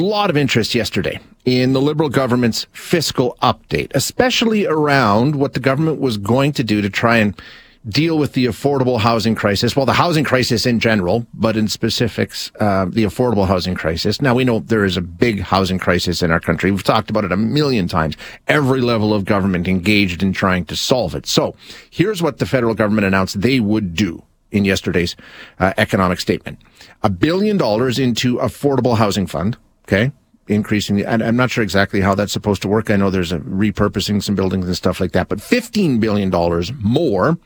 lot of interest yesterday in the Liberal government's fiscal update, especially around what the government was going to do to try and deal with the affordable housing crisis. Well, the housing crisis in general, but in specifics, uh, the affordable housing crisis. Now we know there is a big housing crisis in our country. We've talked about it a million times. Every level of government engaged in trying to solve it. So here's what the federal government announced they would do in yesterday's uh, economic statement. A billion dollars into affordable housing fund. Okay increasing the, and I'm not sure exactly how that's supposed to work. I know there's a repurposing some buildings and stuff like that, but $15 billion more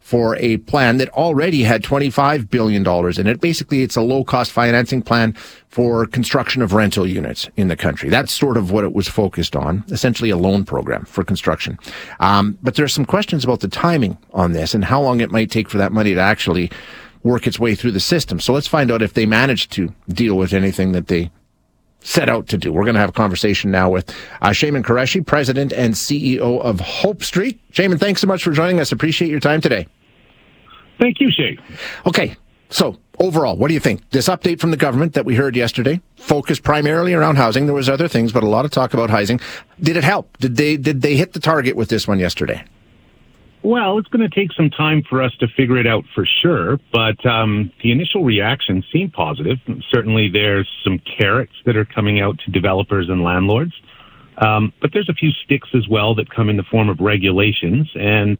for a plan that already had $25 billion in it. Basically, it's a low cost financing plan for construction of rental units in the country. That's sort of what it was focused on, essentially a loan program for construction. Um, but there are some questions about the timing on this and how long it might take for that money to actually work its way through the system. So let's find out if they managed to deal with anything that they set out to do. We're going to have a conversation now with uh, Shamon Kureshi, President and CEO of Hope Street. Shaimin, thanks so much for joining us. Appreciate your time today. Thank you, Shay. Okay, so overall, what do you think? This update from the government that we heard yesterday focused primarily around housing. There was other things, but a lot of talk about housing. Did it help? Did they did they hit the target with this one yesterday? Well, it's going to take some time for us to figure it out for sure, but um, the initial reaction seemed positive. Certainly, there's some carrots that are coming out to developers and landlords, um, but there's a few sticks as well that come in the form of regulations. And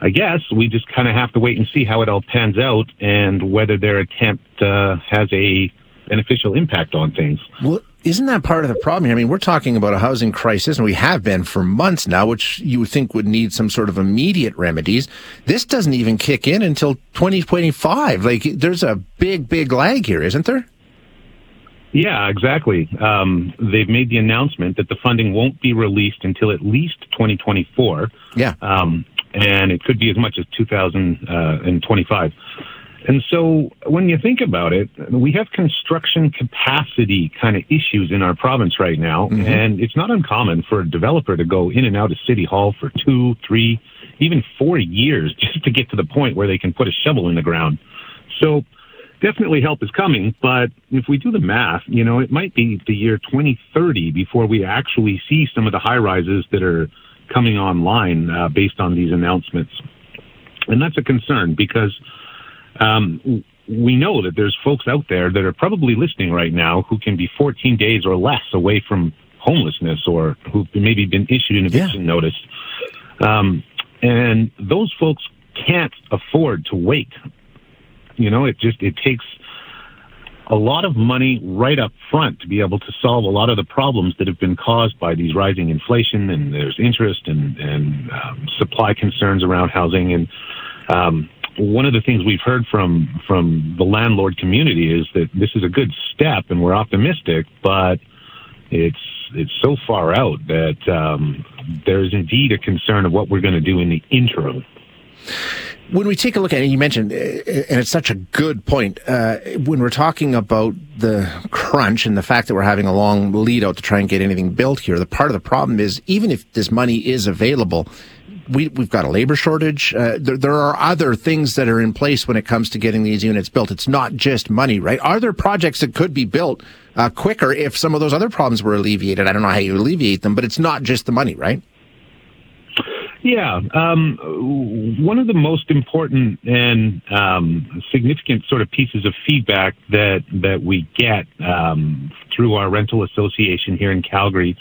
I guess we just kind of have to wait and see how it all pans out and whether their attempt uh, has a beneficial impact on things. Well, isn't that part of the problem here? I mean, we're talking about a housing crisis, and we have been for months now, which you would think would need some sort of immediate remedies. This doesn't even kick in until 2025. Like, there's a big, big lag here, isn't there? Yeah, exactly. Um, they've made the announcement that the funding won't be released until at least 2024. Yeah. Um, and it could be as much as 2025. And so when you think about it, we have construction capacity kind of issues in our province right now. Mm-hmm. And it's not uncommon for a developer to go in and out of City Hall for two, three, even four years just to get to the point where they can put a shovel in the ground. So definitely help is coming. But if we do the math, you know, it might be the year 2030 before we actually see some of the high rises that are coming online uh, based on these announcements. And that's a concern because um, we know that there's folks out there that are probably listening right now who can be 14 days or less away from homelessness or who've maybe been issued an eviction yeah. notice. Um, and those folks can't afford to wait. You know, it just, it takes a lot of money right up front to be able to solve a lot of the problems that have been caused by these rising inflation and there's interest and, and um, supply concerns around housing. And um, one of the things we've heard from from the landlord community is that this is a good step, and we're optimistic, but it's it's so far out that um, there is indeed a concern of what we're going to do in the interim. When we take a look at it, you mentioned, uh, and it's such a good point, uh, when we're talking about the crunch and the fact that we're having a long lead out to try and get anything built here, the part of the problem is even if this money is available, we, we've got a labor shortage. Uh, there, there are other things that are in place when it comes to getting these units built. It's not just money, right? Are there projects that could be built uh, quicker if some of those other problems were alleviated? I don't know how you alleviate them, but it's not just the money, right? Yeah, um, one of the most important and um, significant sort of pieces of feedback that that we get um, through our rental association here in Calgary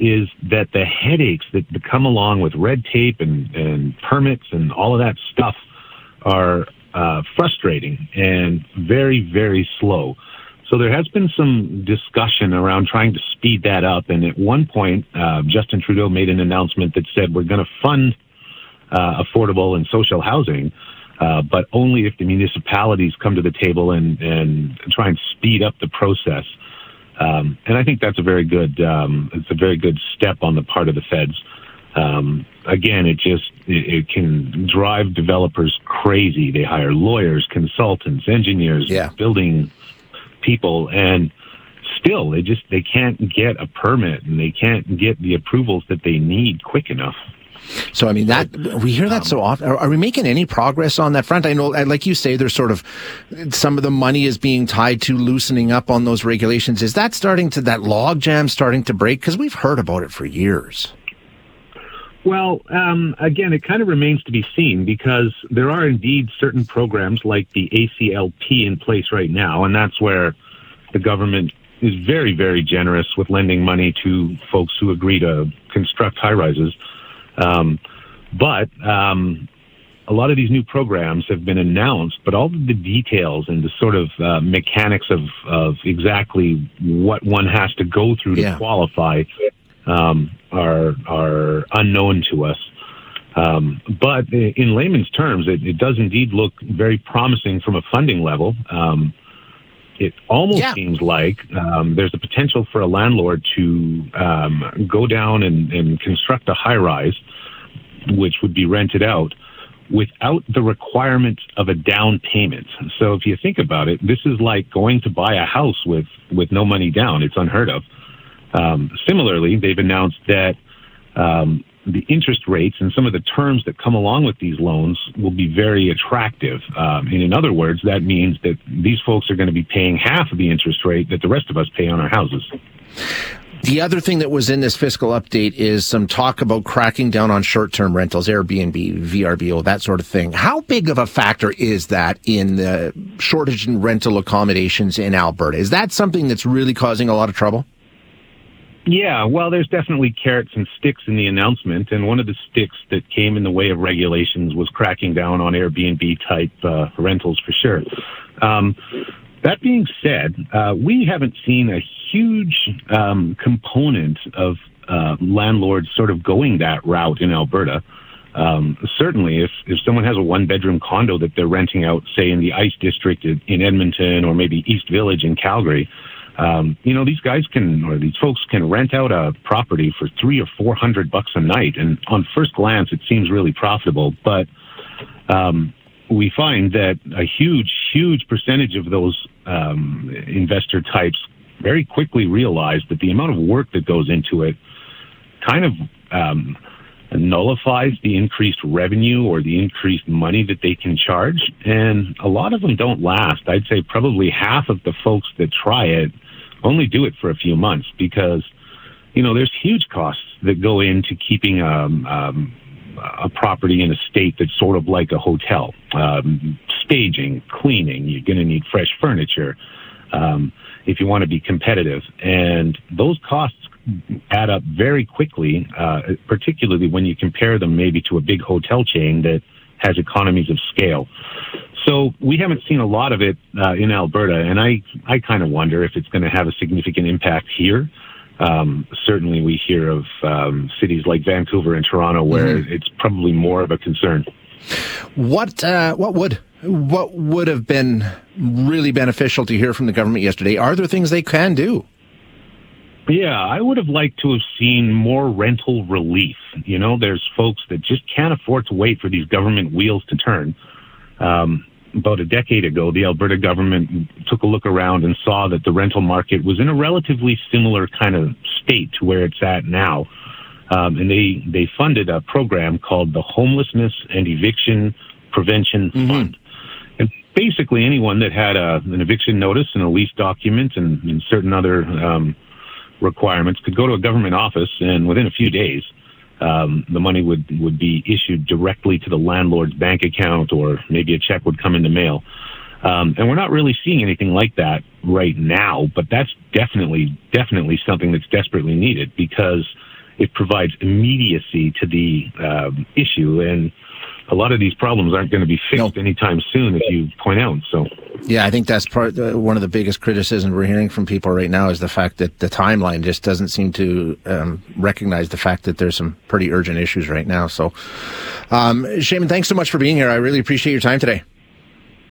is that the headaches that, come along with red tape and, and permits and all of that stuff are uh, frustrating and very, very slow. So there has been some discussion around trying to speed that up. And at one point, uh, Justin Trudeau made an announcement that said we're going to fund uh, affordable and social housing, uh, but only if the municipalities come to the table and, and try and speed up the process. Um, and I think that's a very good um, it's a very good step on the part of the feds. Um, again, it just it, it, can drive developers crazy. They hire lawyers, consultants, engineers, yeah. building people, and still they just they can't get a permit and they can't get the approvals that they need quick enough. So, I mean, that we hear that um, so often. Are, are, we making any progress on that front? I know, like you say, there's sort of some of the money is being tied to loosening up on those regulations. Is that starting to, that logjam starting to break? Because we've heard about it for years. Well, um, again, it kind of remains to be seen because there are indeed certain programs like the ACLP in place right now, and that's where the government is very, very generous with lending money to folks who agree to construct high rises. Um, but um, a lot of these new programs have been announced, but all of the details and the sort of uh, mechanics of, of exactly what one has to go through to yeah. qualify um, are are unknown to us. Um, but in layman's terms, it, it, does indeed look very promising from a funding level. Um, it almost yeah. seems like um, there's a potential for a landlord to um, go down and, and construct a high rise, which would be rented out without the requirement of a down payment. So if you think about it, this is like going to buy a house with, with no money down. It's unheard of. Um, similarly, they've announced that um, the interest rates and some of the terms that come along with these loans will be very attractive. Um, and in other words, that means that these folks are going to be paying half of the interest rate that the rest of us pay on our houses. The other thing that was in this fiscal update is some talk about cracking down on short-term rentals, Airbnb, VRBO, that sort of thing. How big of a factor is that in the shortage in rental accommodations in Alberta? Is that something that's really causing a lot of trouble? Yeah, well, there's definitely carrots and sticks in the announcement, and one of the sticks that came in the way of regulations was cracking down on Airbnb type uh, rentals for sure. Um, that being said, uh, we haven't seen a huge um, component of uh, landlords sort of going that route in Alberta. Um, certainly, if, if someone has a one bedroom condo that they're renting out, say in the Ice District in Edmonton or maybe East Village in Calgary, um, you know, these guys can, or these folks can rent out a property for three or four hundred bucks a night, and on first glance, it seems really profitable. But um, we find that a huge, huge percentage of those um, investor types very quickly realize that the amount of work that goes into it kind of um, nullifies the increased revenue or the increased money that they can charge. And a lot of them don't last. I'd say probably half of the folks that try it only do it for a few months because, you know, there's huge costs that go into keeping um, um, a property in a state that's sort of like a hotel. Um, staging, cleaning, you're going to need fresh furniture um, if you want to be competitive. And those costs add up very quickly, uh, particularly when you compare them maybe to a big hotel chain that has economies of scale. So we haven't seen a lot of it uh, in Alberta, and I I kind of wonder if it's going to have a significant impact here. Um, certainly, we hear of um, cities like Vancouver and Toronto where mm-hmm. it's probably more of a concern. What uh, what would what would have been really beneficial to hear from the government yesterday? Are there things they can do? Yeah, I would have liked to have seen more rental relief. You know, there's folks that just can't afford to wait for these government wheels to turn. Um, about a decade ago, the Alberta government took a look around and saw that the rental market was in a relatively similar kind of state to where it's at now. Um, and they, they funded a program called the Homelessness and Eviction Prevention mm-hmm. Fund. And basically, anyone that had a, an eviction notice and a lease document and, and certain other um, requirements could go to a government office, and within a few days, um, the money would, would be issued directly to the landlord's bank account, or maybe a check would come in the mail. Um, and we're not really seeing anything like that right now, but that's definitely, definitely something that's desperately needed because it provides immediacy to the um, issue. And a lot of these problems aren't going to be fixed nope. anytime soon, as you point out. So, yeah, I think that's part uh, one of the biggest criticisms we're hearing from people right now is the fact that the timeline just doesn't seem to um, recognize the fact that there's some pretty urgent issues right now. So, um, Shamon, thanks so much for being here. I really appreciate your time today.